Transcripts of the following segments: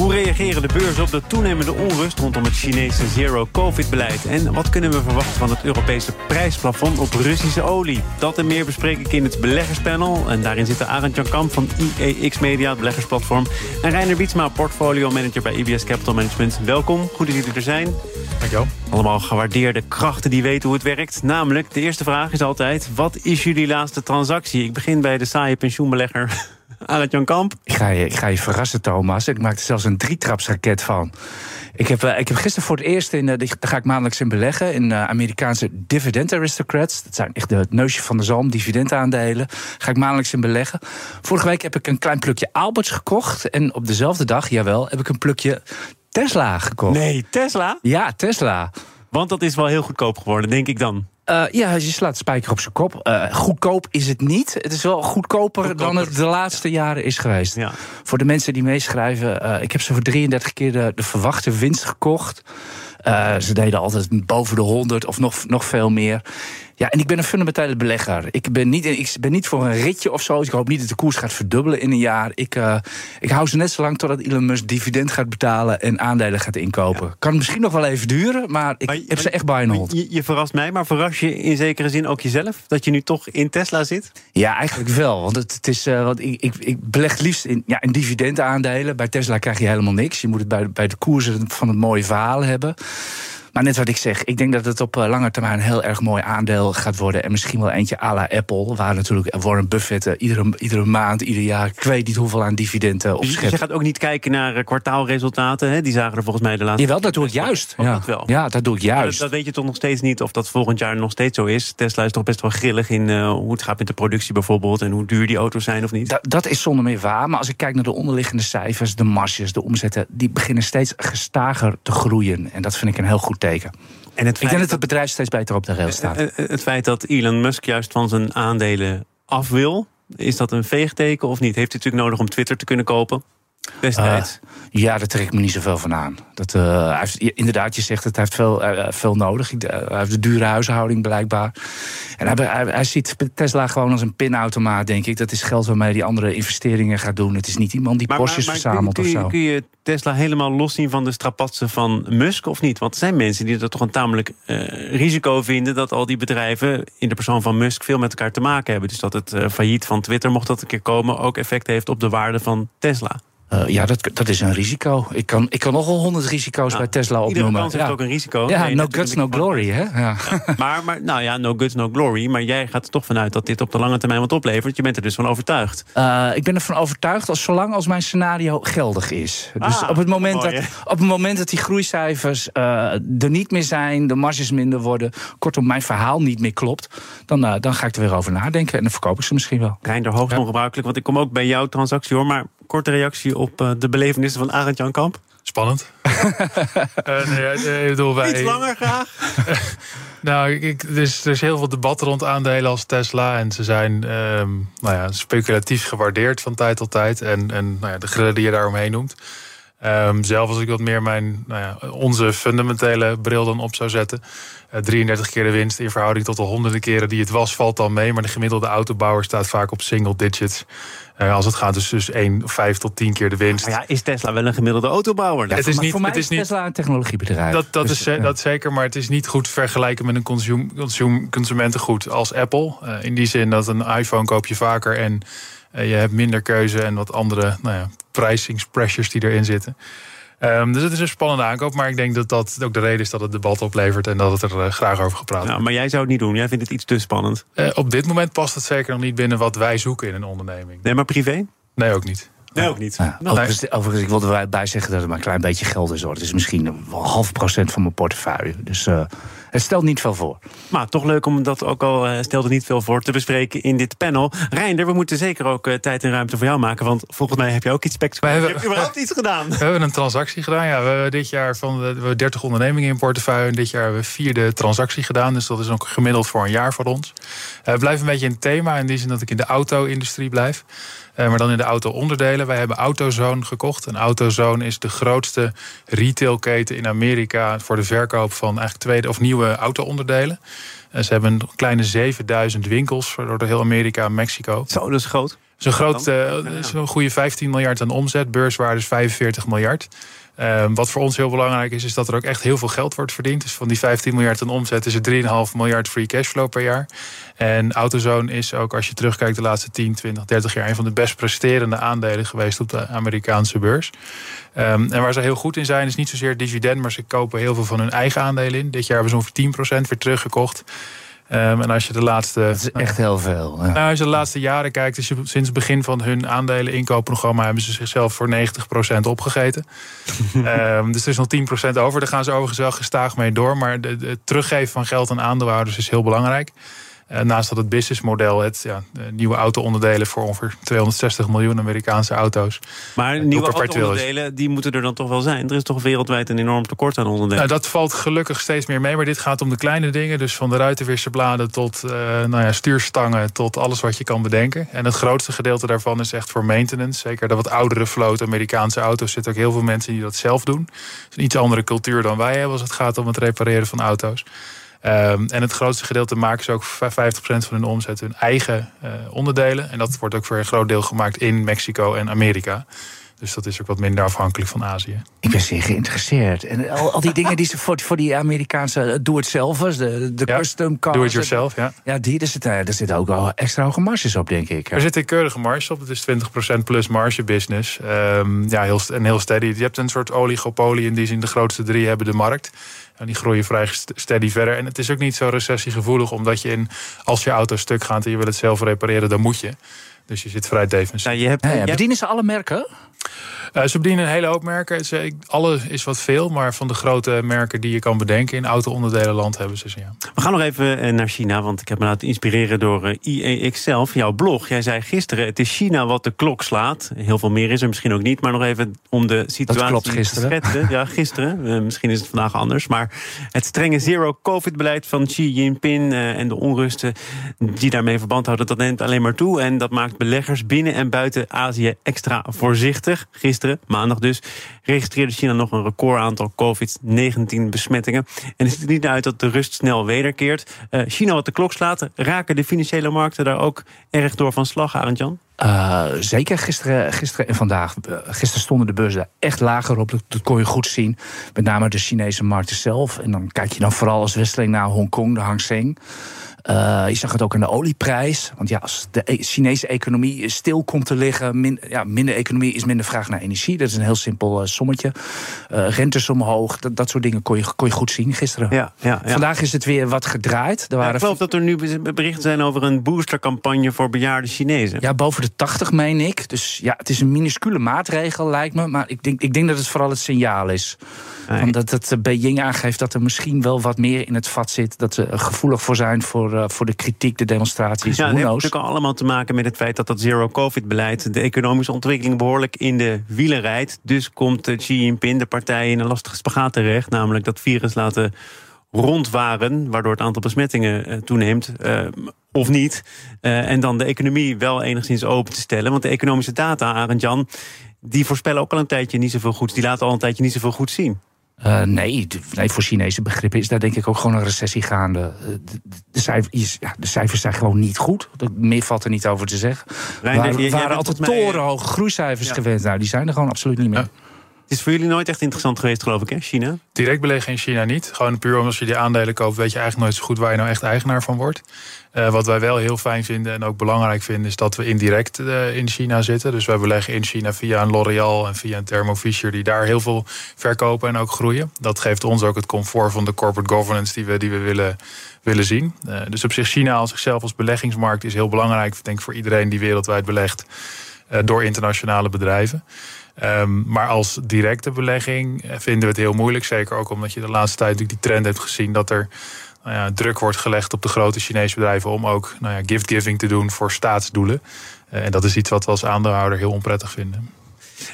Hoe reageren de beurzen op de toenemende onrust rondom het Chinese zero-covid-beleid? En wat kunnen we verwachten van het Europese prijsplafond op Russische olie? Dat en meer bespreek ik in het beleggerspanel. En daarin zitten Arend Jan Kamp van IEX Media, het beleggersplatform. En Reiner Bietsma, portfolio manager bij IBS Capital Management. Welkom, goed dat jullie er zijn. Dankjewel. Allemaal gewaardeerde krachten die weten hoe het werkt. Namelijk, de eerste vraag is altijd... wat is jullie laatste transactie? Ik begin bij de saaie pensioenbelegger Arend Jan Kamp. Ik ga, je, ik ga je verrassen, Thomas. Ik maak er zelfs een drietrapsraket van. Ik heb, eh, ik heb gisteren voor het eerst, in, uh, daar ga ik maandelijks in beleggen... in uh, Amerikaanse dividend aristocrats. Dat zijn echt de, het neusje van de zalm, dividendaandelen. Ga ik maandelijks in beleggen. Vorige week heb ik een klein plukje Alberts gekocht. En op dezelfde dag, jawel, heb ik een plukje Tesla gekocht. Nee, Tesla? Ja, Tesla. Want dat is wel heel goedkoop geworden, denk ik dan. Uh, ja, je slaat de spijker op zijn kop. Uh, goedkoop is het niet. Het is wel goedkoper, goedkoper. dan het de laatste ja. jaren is geweest. Ja. Voor de mensen die meeschrijven, uh, ik heb ze voor 33 keer de, de verwachte winst gekocht. ze deden altijd boven de 100 of nog, nog veel meer. Ja, en ik ben een fundamentele belegger. Ik ben niet, ik ben niet voor een ritje of zo. Ik hoop niet dat de koers gaat verdubbelen in een jaar. Ik, uh, ik hou ze net zo lang totdat Elon Musk dividend gaat betalen en aandelen gaat inkopen. Ja. Kan misschien nog wel even duren, maar ik maar, heb ze echt and hold. Je, je, verrast mij, maar verras je in zekere zin ook jezelf? Dat je nu toch in Tesla zit? Ja, eigenlijk wel. Want het, het is, uh, want ik, ik, ik beleg liefst in, ja, in dividendaandelen. Bij Tesla krijg je helemaal niks. Je moet het bij, bij de koersen van het mooie verhaal hebben. Maar net wat ik zeg, ik denk dat het op lange termijn een heel erg mooi aandeel gaat worden. En misschien wel eentje à la Apple, waar natuurlijk Warren Buffett uh, iedere, iedere maand, ieder jaar, ik weet niet hoeveel aan dividenden opschept. Dus je gaat ook niet kijken naar uh, kwartaalresultaten, hè? die zagen er volgens mij de laatste... Jawel, dat doe ik juist. Ja. Dat wel. ja, dat doe ik juist. Dat, dat, weet je toch nog steeds niet of dat volgend jaar nog steeds zo is. Tesla is toch best wel grillig in uh, hoe het gaat met de productie bijvoorbeeld... en hoe duur die auto's zijn of niet? Da dat is zonder meer waar, maar als ik kijk naar de onderliggende cijfers... de marges, de omzetten, die beginnen steeds gestager te groeien. En dat vind ik een heel goed teken. En het ik denk dat het bedrijf steeds beter op de rails staat. Het, het feit dat Elon Musk juist van zijn aandelen af wil, is dat een veegteken of niet? Heeft hij natuurlijk nodig om Twitter te kunnen kopen? Destijds. Uh, ja, daar trek ik me niet zoveel van aan. Dat, uh, hij heeft, inderdaad, je zegt het, hij heeft veel, uh, veel nodig. hij heeft een dure huishouding blijkbaar. En hij, hij, hij, ziet Tesla gewoon als een pinautomaat, denk ik. Dat is geld waarmee hij andere investeringen gaat doen. Het is niet iemand die postjes verzamelt kun, kun, of zo. Kun je Tesla helemaal loszien van de strapatsen van Musk of niet? Want er zijn mensen die dat toch een tamelijk risico vinden... dat al die bedrijven in de persoon van Musk veel met elkaar te maken hebben. Dus dat het failliet van Twitter, mocht dat een keer komen... ook effect heeft op de waarde van Tesla. Uh, ja, dat, dat is een risico. Ik kan, ik kan nogal honderd risico's bij Tesla opnoemen. Iedere kans heeft ja. ook een risico. Ja, nee, no guts, no glory. Hè? Ja. maar, maar, nou ja, no guts, no glory. Maar jij gaat er toch vanuit dat dit op de lange termijn wat oplevert. Je bent er dus van overtuigd. Uh, ik ben ervan overtuigd als zolang als mijn scenario geldig is. Dus ah, op, het moment mooi, dat, op het moment dat die groeicijfers uh, er niet meer zijn... de marges minder worden, kortom mijn verhaal niet meer klopt... dan, dan ga ik er weer over nadenken en dan verkoop ik ze misschien wel. Reinder, hoogst ongebruikelijk, want ik kom ook bij jouw transactie hoor... maar korte reactie op uh, de belevenissen van Arend Jan Kamp? Spannend. uh, nee, ik bedoel, wij... Iets langer graag? nou, ik, er, is, er is heel veel debat rond aandelen als Tesla. En ze zijn um, nou ja, speculatief gewaardeerd van tijd tot tijd. En, en nou ja, de grillen die je daaromheen noemt. Um, zelf als ik wat meer mijn, nou ja, onze fundamentele bril dan op zou zetten. Uh, 33 keer de winst in verhouding tot de honderden keren die het was, valt dan mee. Maar de gemiddelde autobouwer staat vaak op single digits. Uh, als het gaat dus, dus 1, 5 tot 10 keer de winst. Maar ja, is Tesla wel een gemiddelde autobouwer? Ja, het is niet, voor mij het is niet, Tesla een technologiebedrijf. Dat, dat dus, is dat zeker, maar het is niet goed vergelijken met een consum, consum, consumentengoed als Apple. Uh, in die zin dat een iPhone koop je vaker en je hebt minder keuze en wat andere nou ja, pricingspressures die erin zitten. Um, dus het is een spannende aankoop, maar ik denk dat dat ook de reden is dat het debat oplevert en dat het er uh, graag over gepraat wordt. Ja, maar jij zou het niet doen, jij vindt het iets te spannend. Uh, op dit moment past het zeker nog niet binnen wat wij zoeken in een onderneming. Nee, maar privé? Nee, ook niet. Nee, ook niet. Ja, overigens, overigens, ik wilde erbij zeggen dat het maar een klein beetje geld is. Hoor. Het is misschien een half procent van mijn portefeuille. Dus uh, het stelt niet veel voor. Maar toch leuk om dat ook al uh, stelde niet veel voor te bespreken in dit panel. Reinder, we moeten zeker ook uh, tijd en ruimte voor jou maken. Want volgens mij heb je ook iets spectaculairs. Je hebt überhaupt iets gedaan. We hebben een transactie gedaan. Ja, we hebben dit jaar van de, we hebben 30 ondernemingen in portefeuille. En dit jaar hebben we vierde transactie gedaan. Dus dat is ook gemiddeld voor een jaar voor ons. Uh, blijf een beetje in het thema. In die zin dat ik in de auto-industrie blijf. Uh, maar dan in de auto-onderdelen. Wij hebben AutoZone gekocht. En AutoZone is de grootste retailketen in Amerika voor de verkoop van eigenlijk tweede of nieuwe auto-onderdelen. Uh, ze hebben een kleine 7000 winkels door heel Amerika en Mexico. Zo, dat is groot. Zo'n groot, uh, goede 15 miljard aan omzet. Beurswaarde is 45 miljard. Um, wat voor ons heel belangrijk is, is dat er ook echt heel veel geld wordt verdiend. Dus van die 15 miljard aan omzet is er 3,5 miljard free cashflow per jaar. En AutoZone is ook, als je terugkijkt de laatste 10, 20, 30 jaar... een van de best presterende aandelen geweest op de Amerikaanse beurs. Um, en waar ze heel goed in zijn, is niet zozeer dividend... maar ze kopen heel veel van hun eigen aandelen in. Dit jaar hebben ze ongeveer 10% weer teruggekocht. Um, en als je de laatste. Dat is echt heel veel. Ja. Nou, als je de laatste jaren kijkt, dus sinds het begin van hun aandelen inkoopprogramma hebben ze zichzelf voor 90% opgegeten. um, dus er is nog 10% over. Daar gaan ze overigens wel gestaag mee door. Maar het teruggeven van geld aan aandeelhouders is heel belangrijk. Uh, naast dat het businessmodel, het ja, nieuwe auto-onderdelen voor ongeveer 260 miljoen Amerikaanse auto's. Maar uh, nieuwe auto-onderdelen, die moeten er dan toch wel zijn. Er is toch wereldwijd een enorm tekort aan onderdelen. Nou, dat valt gelukkig steeds meer mee. Maar dit gaat om de kleine dingen. Dus van de ruitenwisserbladen tot uh, nou ja, stuurstangen, tot alles wat je kan bedenken. En het grootste gedeelte daarvan is echt voor maintenance. Zeker de wat oudere vloot Amerikaanse auto's zitten ook heel veel mensen die dat zelf doen. Het is een iets andere cultuur dan wij hebben als het gaat om het repareren van auto's. Um, en het grootste gedeelte maken ze ook 50% van hun omzet hun eigen uh, onderdelen. En dat wordt ook voor een groot deel gemaakt in Mexico en Amerika. Dus dat is ook wat minder afhankelijk van Azië. Ik ben zeer geïnteresseerd. En al, al die dingen die ze voor, voor die Amerikaanse uh, do-it-zelfers, de, de ja, custom cars. Do-it-yourself, ja. Ja, die, er, zitten, er zitten ook wel extra hoge marges op, denk ik. Er zitten keurige marges op. Het is 20% plus marge business. Um, ja, heel, en heel steady. Je hebt een soort oligopolie in die zin de grootste drie hebben de markt. En die groeien vrij steady verder. En het is ook niet zo recessiegevoelig, omdat je in, als je auto stuk gaat en je wil het zelf repareren, dan moet je. Dus je zit vrij defensief. Nou, je hebt, ja, ja. Bedienen ze alle merken? Uh, ze bedienen een hele hoop merken. Ze, alle is wat veel, maar van de grote merken die je kan bedenken in auto-onderdelenland hebben ze ze. Ja. We gaan nog even eh, naar China, want ik heb me laten inspireren door uh, IEX zelf, jouw blog. Jij zei gisteren: het is China wat de klok slaat. Heel veel meer is er misschien ook niet, maar nog even om de situatie dat klopt, gisteren. te schetsen. Ja, gisteren. misschien is het vandaag anders. Maar het strenge zero-COVID-beleid van Xi Jinping en de onrusten die daarmee verband houden, dat neemt alleen maar toe. En dat maakt beleggers binnen en buiten Azië extra voorzichtig. Gisteren, maandag dus, registreerde China nog een record aantal COVID-19 besmettingen. En het ziet er niet uit dat de rust snel wederkeert. Uh, China wat de klok slaat, raken de financiële markten daar ook erg door van slag, Arend Jan? Uh, zeker gisteren, gisteren en vandaag. Gisteren stonden de beurzen echt lager op. Dat, kon je goed zien. Met name de Chinese markten zelf. En dan kijk je dan vooral als Westeling naar Hongkong, de Hang Seng. Uh, je zag het ook aan de olieprijs. Want ja, als de e Chinese economie stil komt te liggen, min, ja, minder economie is minder vraag naar energie. Dat is een heel simpel uh, sommetje. Uh, rentes omhoog, dat, dat soort dingen kon je, kon je goed zien gisteren. Ja, ja, ja. Vandaag is het weer wat gedraaid. Er waren ik geloof dat er nu berichten zijn over een boostercampagne voor bejaarde Chinezen. Ja, boven de 80 meen ik. Dus ja, het is een minuscule maatregel, lijkt me. Maar ik denk, ik denk dat het vooral het signaal is. Nee. Omdat het Beijing aangeeft dat er misschien wel wat meer in het vat zit. Dat ze gevoelig voor zijn voor, uh, voor de kritiek, de demonstraties. Ja, dat heeft natuurlijk allemaal te maken met het feit dat dat zero-covid-beleid de economische ontwikkeling behoorlijk in de wielen rijdt. Dus komt Xi Jinping, de partij, in een lastige spagaat terecht. Namelijk dat virus laten rondwaren, waardoor het aantal besmettingen uh, toeneemt. Uh, of niet. Uh, en dan de economie wel enigszins open te stellen. Want de economische data, Arend Jan, die voorspellen ook al een tijdje niet zoveel goed. Die laten al een tijdje niet zoveel goed zien. Uh, nee, nee, voor Chinese begrippen is daar denk ik ook gewoon een recessie gaande. De, de, cijfers, ja, de cijfers zijn gewoon niet goed. Meer valt er niet over te zeggen. We waren altijd torenhoge groeicijfers ja. gewend. Nou, die zijn er gewoon absoluut niet meer. Ja. Is voor jullie nooit echt interessant geweest, geloof ik, hè, China? Direct beleggen in China niet. Gewoon puur omdat je die aandelen koopt, weet je eigenlijk nooit zo goed waar je nou echt eigenaar van wordt. Uh, wat wij wel heel fijn vinden en ook belangrijk vinden, is dat we indirect uh, in China zitten. Dus wij beleggen in China via een L'Oreal en via een Thermo Fisher, die daar heel veel verkopen en ook groeien. Dat geeft ons ook het comfort van de corporate governance die we, die we willen, willen zien. Uh, dus op zich, China als zichzelf als beleggingsmarkt is heel belangrijk, denk ik, voor iedereen die wereldwijd belegt door internationale bedrijven. Um, maar als directe belegging vinden we het heel moeilijk. Zeker ook omdat je de laatste tijd natuurlijk die trend hebt gezien dat er nou ja, druk wordt gelegd op de grote Chinese bedrijven om ook nou ja, gift-giving te doen voor staatsdoelen. Uh, en dat is iets wat we als aandeelhouder heel onprettig vinden.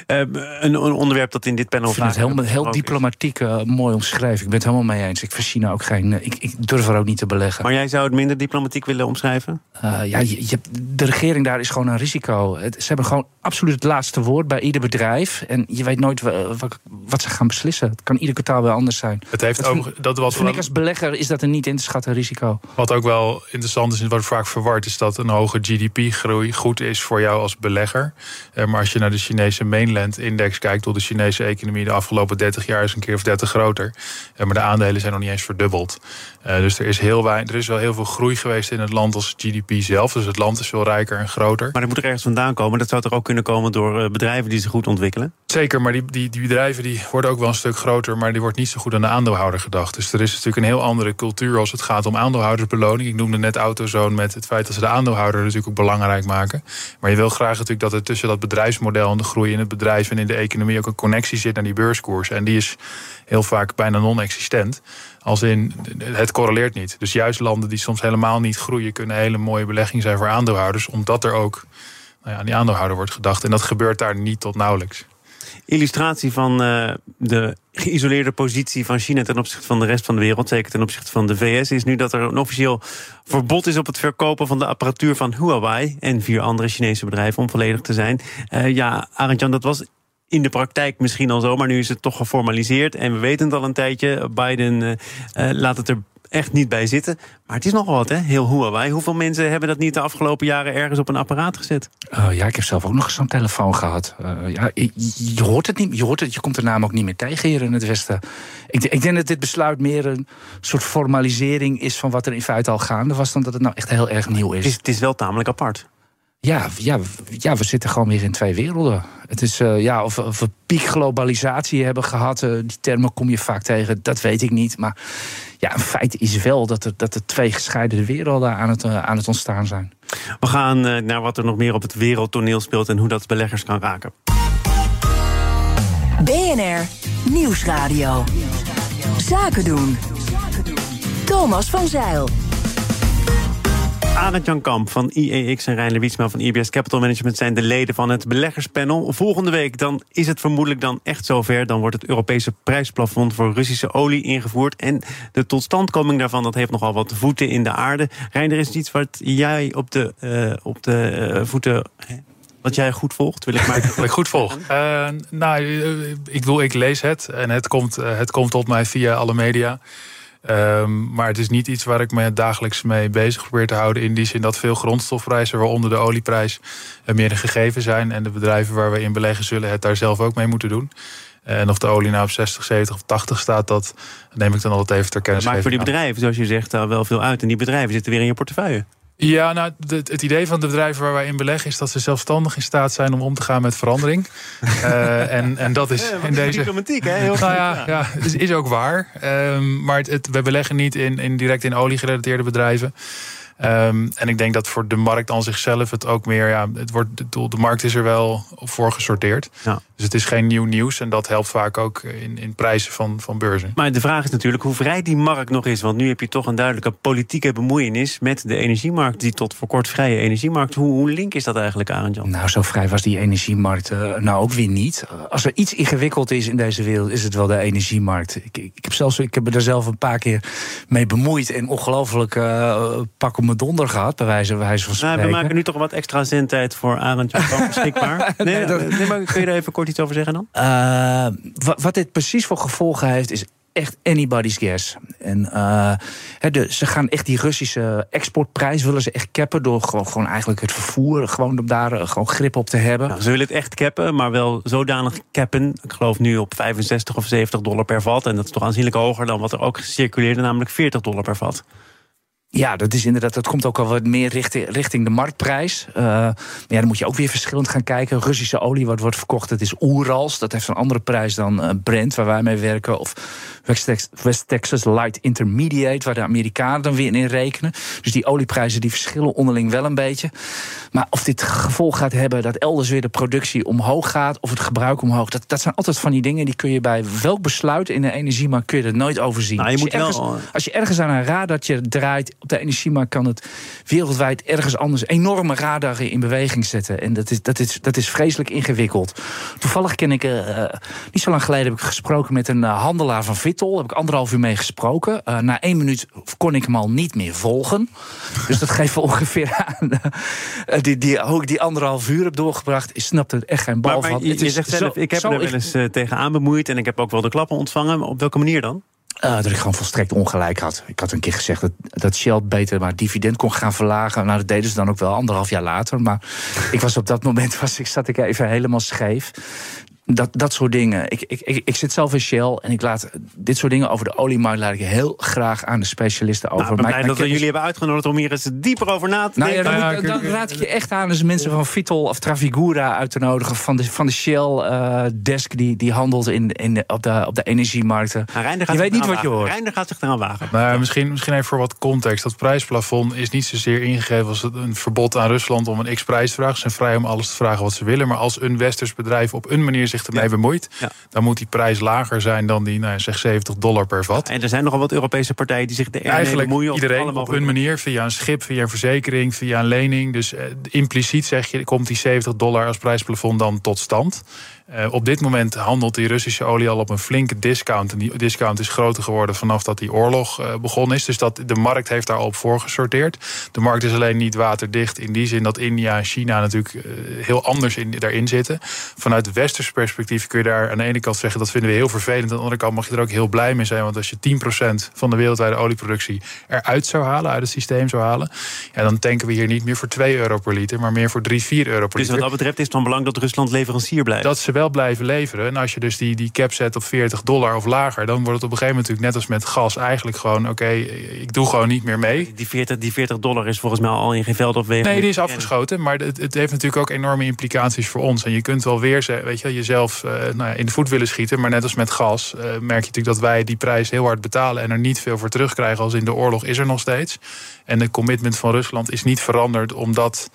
Een, onderwerp dat in dit panel. Ik vind het heel, heel diplomatiek mooi omschreven. Ik ben het helemaal mee eens. Ik zie China ook geen. Ik, ik, durf er ook niet te beleggen. Maar jij zou het minder diplomatiek willen omschrijven? ja, je, de regering daar is gewoon een risico. ze hebben gewoon absoluut het laatste woord bij ieder bedrijf. En je weet nooit wat, wat ze gaan beslissen. Het kan ieder kwartaal wel anders zijn. Het heeft dat ook. dat wat vind ik als belegger is dat een niet in te schatten risico. Wat ook wel interessant is en wat vaak verward is dat een hoge GDP-groei goed is voor jou als belegger. Eh, maar als je naar de Chinese mainland index kijkt, door de Chinese economie de afgelopen 30 jaar is een keer of 30 groter. Eh, maar de aandelen zijn nog niet eens verdubbeld. Eh, dus er is, heel weinig, er is wel heel veel groei geweest in het land als GDP zelf. Dus het land is veel rijker en groter. Maar dat moet er ergens vandaan komen. Dat zou toch ook kunnen komen door bedrijven die zich goed ontwikkelen? Zeker, maar die, die, die bedrijven die worden ook wel een stuk groter, maar die wordt niet zo goed aan de aandeelhouder gedacht. Dus er is natuurlijk een heel andere cultuur als het gaat om aandeelhoudersbeloning. Ik noemde net Autozone met het feit dat ze de aandeelhouder natuurlijk ook belangrijk maken. Maar je wil graag natuurlijk dat er tussen dat bedrijfsmodel en de groei in het bedrijf en in de economie ook een connectie zit naar die beurskoers. En die is heel vaak bijna non-existent. Als in, het correleert niet. Dus juist landen die soms helemaal niet groeien, kunnen hele mooie belegging zijn voor aandeelhouders, omdat er ook nou ja, aan die aandeelhouder wordt gedacht. En dat gebeurt daar niet tot nauwelijks illustratie van uh, de geïsoleerde positie van China ten opzichte van de rest van de wereld, zeker ten opzichte van de VS, is nu dat er een officieel verbod is op het verkopen van de apparatuur van Huawei en vier andere Chinese bedrijven, om volledig te zijn. Uh, ja, Arendtjan, dat was in de praktijk misschien al zo, maar nu is het toch geformaliseerd. En we weten het al een tijdje. Biden uh, laat het er echt niet bij zitten. Maar het is nogal wat, hè? Heel Huawei. Hoeveel mensen hebben dat niet de afgelopen jaren ergens op een apparaat gezet? Uh, ja, ik heb zelf ook nog zo'n telefoon gehad. Uh, ja, je, hoort het niet. Je, hoort het, je komt de naam ook niet meer tegen hier in het Westen. Ik, ik, denk dat dit besluit meer een soort formalisering is van wat er in feite al gaande was, dan dat het nou echt heel erg nieuw is. Het is, het is wel tamelijk apart. Ja, ja, ja, we zitten gewoon weer in twee werelden. Het is, uh, ja, of, of, we piekglobalisatie hebben gehad, uh, die termen kom je vaak tegen, dat weet ik niet. Maar ja, een feit is wel dat er, dat er twee gescheiden werelden aan het, uh, aan het ontstaan zijn. We gaan naar wat er nog meer op het wereldtoneel speelt en hoe dat beleggers kan raken. BNR Nieuwsradio. Zaken doen. Thomas van Zeil. Arend Jan Kamp van IEX en Reiner Wietsma van IBS Capital Management zijn de leden van het beleggerspanel. Volgende week dan is het vermoedelijk dan echt zover. Dan wordt het Europese prijsplafond voor Russische olie ingevoerd. En de totstandkoming daarvan dat heeft nogal wat voeten in de aarde. Reiner, is iets wat jij op de, uh, op de uh, voeten wat jij goed volgt, wil ik maar. Wat ik goed volg. Uh, nou, ik wil, ik lees het en het komt, het komt tot mij via alle media. Um, maar het is niet iets waar ik me dagelijks mee bezig probeer te houden. In die zin dat veel grondstofprijzen, waaronder de olieprijs, meer een gegeven zijn. En de bedrijven waar we in beleggen zullen het daar zelf ook mee moeten doen. En of de olie nou op 60, 70 of 80 staat, dat neem ik dan altijd even ter kennis. Maar voor die bedrijven, zoals je zegt, daar wel veel uit. En die bedrijven zitten weer in je portefeuille. Ja, nou, het, idee van de bedrijven waar wij in beleggen is dat ze zelfstandig in staat zijn om om te gaan met verandering. uh, en, en dat is in deze. Diplomatiek, hè? Heel nou ja, ja is, is ook waar. Um, maar het, beleggen niet in, in direct in oliegerelateerde bedrijven. Um, en ik denk dat voor de markt aan zichzelf het ook meer, ja, het wordt, de, de markt is er wel voor gesorteerd. Ja. Dus het is geen nieuw nieuws en dat helpt vaak ook in, in prijzen van, van beurzen. Maar de vraag is natuurlijk hoe vrij die markt nog is. Want nu heb je toch een duidelijke politieke bemoeienis met de energiemarkt, die tot voor kort vrije energiemarkt. Hoe, hoe link is dat eigenlijk, Arend Nou, zo vrij was die energiemarkt uh, nou ook weer niet. Als er iets ingewikkeld is in deze wereld, is het wel de energiemarkt. Ik, ik, heb, zelfs, ik heb me daar zelf een paar keer mee bemoeid en ongelooflijk uh, pak donder gehad, bij wijze, wijze van spreken. Nou, we maken nu toch wat extra zendtijd voor Arend beschikbaar. nee, nee, maar kun je er even kort iets over zeggen dan? Uh, wat, wat dit precies voor gevolgen heeft, is echt anybody's guess. En uh, de, ze gaan echt die Russische exportprijs willen ze echt cappen door gewoon, gewoon eigenlijk het vervoer, gewoon om daar uh, gewoon grip op te hebben. Nou, ze willen het echt cappen, maar wel zodanig cappen. Ik geloof nu op 65 of 70 dollar per vat. En dat is toch aanzienlijk hoger dan wat er ook circuleerde, namelijk 40 dollar per vat. Ja, dat is inderdaad. Dat komt ook al wat meer richting, richting de marktprijs. Uh, maar ja, dan moet je ook weer verschillend gaan kijken. Russische olie, wat wordt verkocht, dat is Oerals. Dat heeft een andere prijs dan uh, Brent, waar wij mee werken. Of West Texas Light Intermediate, waar de Amerikanen dan weer in rekenen. Dus die olieprijzen die verschillen onderling wel een beetje. Maar of dit gevolg gaat hebben dat elders weer de productie omhoog gaat, of het gebruik omhoog, dat, dat zijn altijd van die dingen die kun je bij welk besluit in de energiemarkt kun je er nooit overzien. Nou, je als, je moet ergens, wel... als je ergens aan een radartje draait op de energiemarkt kan het wereldwijd ergens anders enorme radaren in beweging zetten. En dat is, dat is, dat is vreselijk ingewikkeld. Toevallig ken ik, uh, niet zo lang geleden heb ik gesproken met een handelaar van Vittel. Heb ik anderhalf uur mee gesproken. na één minuut kon ik hem al niet meer volgen. Dus dat geeft ongeveer aan. die, die ook die anderhalf uur heb doorgebracht. Ik snapte er echt geen bal van. Je, je zegt zelf, ik heb er wel eens tegenaan bemoeid en ik heb ook wel de klappen ontvangen. Op welke manier dan? Uh, dat ik gewoon volstrekt ongelijk had. Ik had een keer gezegd dat, dat Shell beter maar dividend kon gaan verlagen. Nou, dat deden ze dan ook wel anderhalf jaar later. Maar ik was op dat moment was, ik, zat ik even helemaal scheef. Dat, dat soort dingen. Ik, ik, ik, ik, zit zelf in Shell en ik laat dit soort dingen over de oliemarkt laat ik heel graag aan de specialisten over. Nou, maar, dat we jullie hebben uitgenodigd om hier eens dieper over na te denken. Nou, ja, dan, dan, raad ik je echt aan als mensen van Vitol of Trafigura uit te nodigen van de, van de Shell uh, desk die, die handelt in, in op, de, op de energiemarkten. Nou, je weet niet wat je hoort. Reinder gaat zich eraan wagen. Nou, misschien, misschien even voor wat context. Dat prijsplafond is niet zozeer ingegeven als een verbod aan Rusland om een x-prijs te vragen. Ze zijn vrij om alles te vragen wat ze willen. Maar als een westers bedrijf op een manier zich ermee ja. bemoeit, dan moet die prijs lager zijn dan die, nou, zeg 70 dollar per vat. En er zijn nogal wat Europese partijen die zich er Eigenlijk bemoeien. Iedereen op hun manier, via een schip, via een verzekering, via een lening. Dus eh, impliciet zeg je, komt die 70 dollar als prijsplafond dan tot stand. Uh, op dit moment handelt die Russische olie al op een flinke discount. En die discount is groter geworden vanaf dat die oorlog uh, begonnen is. Dus dat, de markt heeft daar al op voorgesorteerd. De markt is alleen niet waterdicht in die zin dat India en China natuurlijk uh, heel anders in, daarin zitten. Vanuit westers perspectief kun je daar aan de ene kant zeggen dat vinden we heel vervelend. Aan de andere kant mag je er ook heel blij mee zijn. Want als je 10% van de wereldwijde olieproductie eruit zou halen, uit het systeem zou halen, ja, dan tanken we hier niet meer voor 2 euro per liter, maar meer voor 3, 4 euro per liter. Dus wat dat betreft is het van belang dat Rusland leverancier blijft. Dat ze wel blijven leveren. En als je dus die, die cap zet op 40 dollar of lager, dan wordt het op een gegeven moment natuurlijk net als met gas eigenlijk gewoon: oké, ik doe gewoon niet meer mee. Die 40, die 40 dollar is volgens mij al in geen veld of wegen. Nee, die is afgeschoten. Maar het, het, heeft natuurlijk ook enorme implicaties voor ons. En je kunt wel weer weet je, jezelf uh, nou ja, in de voet willen schieten. Maar net als met gas uh, merk je natuurlijk dat wij die prijs heel hard betalen en er niet veel voor terugkrijgen. Als in de oorlog is er nog steeds. En de commitment van Rusland is niet veranderd omdat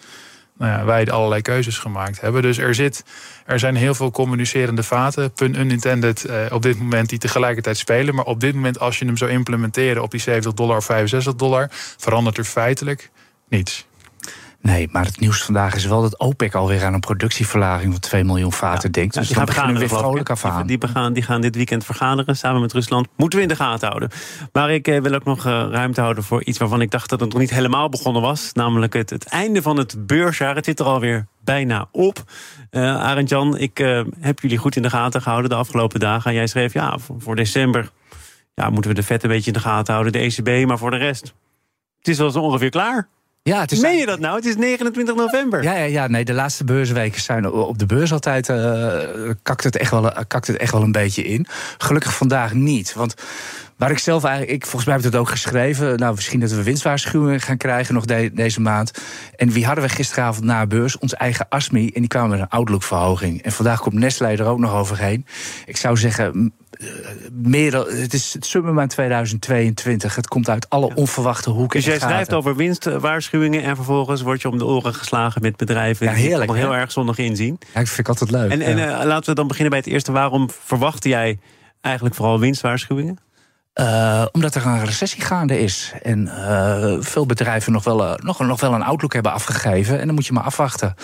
nou ja, wij allerlei keuzes gemaakt hebben. Dus er, zit, er zijn heel veel communicerende vaten, pun unintended, eh, op dit moment die tegelijkertijd spelen. Maar op dit moment, als je hem zou implementeren op die 70 dollar of 65 dollar, verandert er feitelijk niets. Nee, maar het nieuws vandaag is wel dat OPEC alweer aan een productieverlaging van 2 miljoen vaten denkt. Dus die gaan weer vrolijk af aan. Die, gaan, die gaan dit weekend vergaderen samen met Rusland. Moeten we in de gaten houden. Maar ik eh, wil ook nog uh, ruimte houden voor iets waarvan ik dacht dat het nog niet helemaal begonnen was. Namelijk het, het einde van het beursjaar. Het zit er alweer bijna op. Uh, Arend Jan, ik heb jullie goed in de gaten gehouden de afgelopen dagen. Jij schreef ja, voor, voor december ja, moeten we de vet een beetje in de gaten houden. De ECB, maar voor de rest. Het is wel zo ongeveer klaar. Ja, het is Meen je dat nou? Het is 29 november. Ja, ja, ja nee, de laatste beursweken zijn op de beurs altijd. Uh, kakt, het echt wel, kakt het echt wel een beetje in. Gelukkig vandaag niet. Want waar ik zelf eigenlijk. Ik, volgens mij heb ik het ook geschreven. Nou, misschien dat we winstwaarschuwingen gaan krijgen nog deze maand. En wie hadden we gisteravond na beurs? Ons eigen ASMI. En die kwamen met een outlookverhoging. En vandaag komt Nestlé er ook nog overheen. Ik zou zeggen, eh, meer, het is het summum 2022. Het komt uit alle onverwachte hoeken. Dus jij schrijft over winstwaarschuwingen en vervolgens word je om de oren geslagen met bedrijven ja, heerlijk, die heel erg zonnig inzien. Ja, ik vind ik altijd leuk. En, en uh, laten we dan beginnen bij het eerste. Waarom verwacht jij eigenlijk vooral winstwaarschuwingen? Uh, omdat er een recessie gaande is. En uh, veel bedrijven nog wel, uh, nog, nog wel een outlook hebben afgegeven. En dan moet je maar afwachten.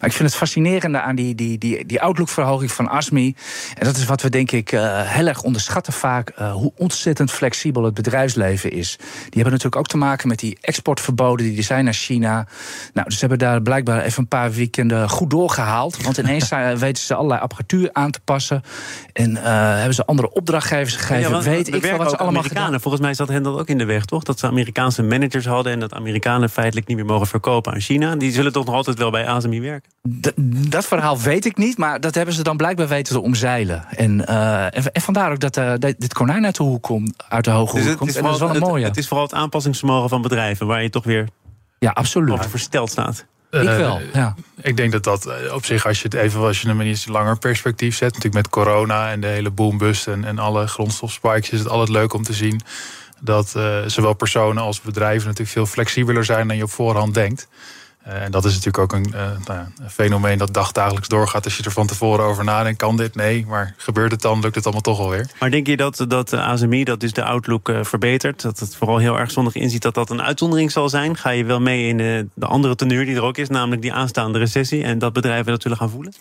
Maar ik vind het fascinerende aan die, die, die, die outlookverhoging van ASMI. En dat is wat we denk ik heel erg onderschatten vaak. hoe ontzettend flexibel het bedrijfsleven is. Die hebben natuurlijk ook te maken met die exportverboden die er zijn naar China. Nou, dus ze hebben daar blijkbaar even een paar weekenden goed doorgehaald. Want ineens weten ze allerlei apparatuur aan te passen. En hebben ze andere opdrachtgevers gegeven. Ja, Weet ik wat Amerikanen. Volgens mij zat hen dat ook in de weg, toch? Dat ze Amerikaanse managers hadden en dat Amerikanen feitelijk niet meer mogen verkopen aan China. Die zullen toch nog altijd wel bij ASMI werken? dat verhaal weet ik niet, maar dat hebben ze dan blijkbaar weten te omzeilen. En, uh, en, vandaar ook dat uh, dit konijn uit de hoek komt, uit de hoge dus hoek komt. en dat is wel een mooie. Het is vooral het aanpassingsvermogen van bedrijven waar je toch weer ja, absoluut. over versteld staat. Ik wel, ja. Ik denk dat dat op zich, als je het even als je een iets langer perspectief zet, natuurlijk met corona en de hele boombust en, en alle grondstofspikes, is het altijd leuk om te zien dat uh, zowel personen als bedrijven natuurlijk veel flexibeler zijn dan je op voorhand denkt. En dat is natuurlijk ook een, nou ja, een, fenomeen dat dagdagelijks doorgaat. Als je er van tevoren over nadenkt, kan dit? Nee. Maar gebeurt het dan, lukt het allemaal toch alweer. Maar denk je dat, dat ASMI, dat is de outlook, verbetert? Dat het vooral heel erg zonnig inziet dat dat een uitzondering zal zijn? Ga je wel mee in de, de andere teneur die er ook is, namelijk die aanstaande recessie... en dat bedrijven dat zullen gaan voelen?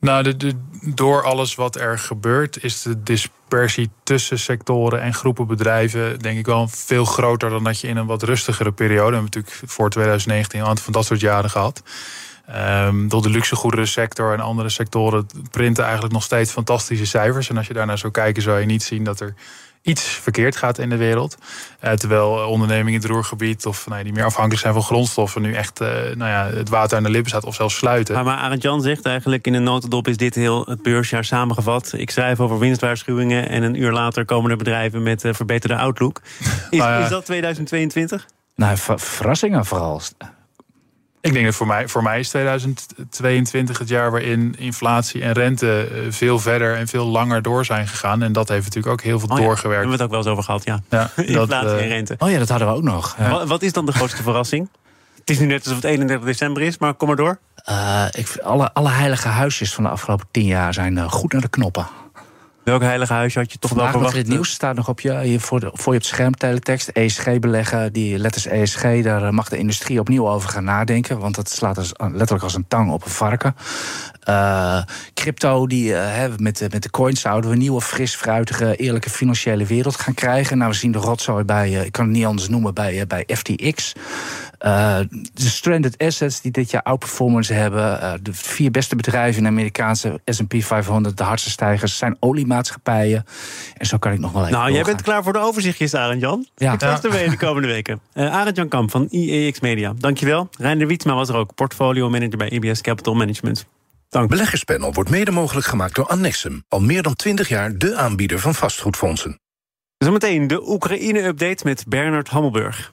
Nou, door alles wat er gebeurt, is de dispersie tussen sectoren en groepen bedrijven, denk ik wel veel groter dan dat je in een wat rustigere periode. We hebben natuurlijk voor 2019 een aantal van dat soort jaren gehad. Um, door de luxegoederensector en andere sectoren printen eigenlijk nog steeds fantastische cijfers. En als je daarnaar zou kijken, zou je niet zien dat er iets verkeerd gaat in de wereld. Uh, terwijl ondernemingen in het roergebied of nou, die meer afhankelijk zijn van grondstoffen nu echt uh, nou ja, het water aan de lippen staat of zelfs sluiten. Maar, maar Arend Jan zegt eigenlijk in een notendop is dit heel het beursjaar samengevat. Ik schrijf over winstwaarschuwingen en een uur later komen er bedrijven met uh, verbeterde outlook. Is, nou is dat 2022? Nou, verrassingen vooral. Ik denk dat voor mij, voor mij is 2022 het jaar waarin inflatie en rente eh, veel verder en veel langer door zijn gegaan. En dat heeft natuurlijk ook heel veel oh ja, doorgewerkt. Hebben we het ook wel eens over gehad, ja. ja inflatie dat, uh, en rente. Oh ja, dat hadden we ook nog. Ja. Wat, wat, is dan de grootste verrassing? Het is nu net alsof het 31 december is, maar kom maar door. Uh, ik, alle, alle heilige huisjes van de afgelopen tien jaar zijn goed naar de knoppen. Welk heilige huisje had je toch wel verwacht? Het nieuws staat nog op je, voor, de, voor je op het scherm teletext. ESG beleggen, die letters ESG, daar mag de industrie opnieuw over gaan nadenken. Want dat slaat als, letterlijk als een tang op een varken. Uh, crypto, die, uh, met, met de coins zouden we een nieuwe, fris, fruitige, eerlijke financiële wereld gaan krijgen. Nou, we zien de rotzooi bij, uh, ik kan het niet anders noemen, bij, bij FTX. Uh, de stranded assets die dit jaar outperformance hebben. Uh, de vier beste bedrijven in de Amerikaanse S&P 500, de hardste stijgers, zijn oliemaatschappijen. En zo kan ik nog wel even Nou, doorgaan. jij bent klaar voor de overzichtjes, Arend Jan. Ja. Het was de komende weken. Uh, Arend Jan Kamp van IEX Media, dankjewel. Reiner Wietsma was er ook, portfolio manager bij EBS Capital Management. Dank. Beleggerspanel wordt mede mogelijk gemaakt door Annexum. Al meer dan 20 jaar de aanbieder van vastgoedfondsen. Zometeen de Oekraïne-update met Bernard Hammelburg.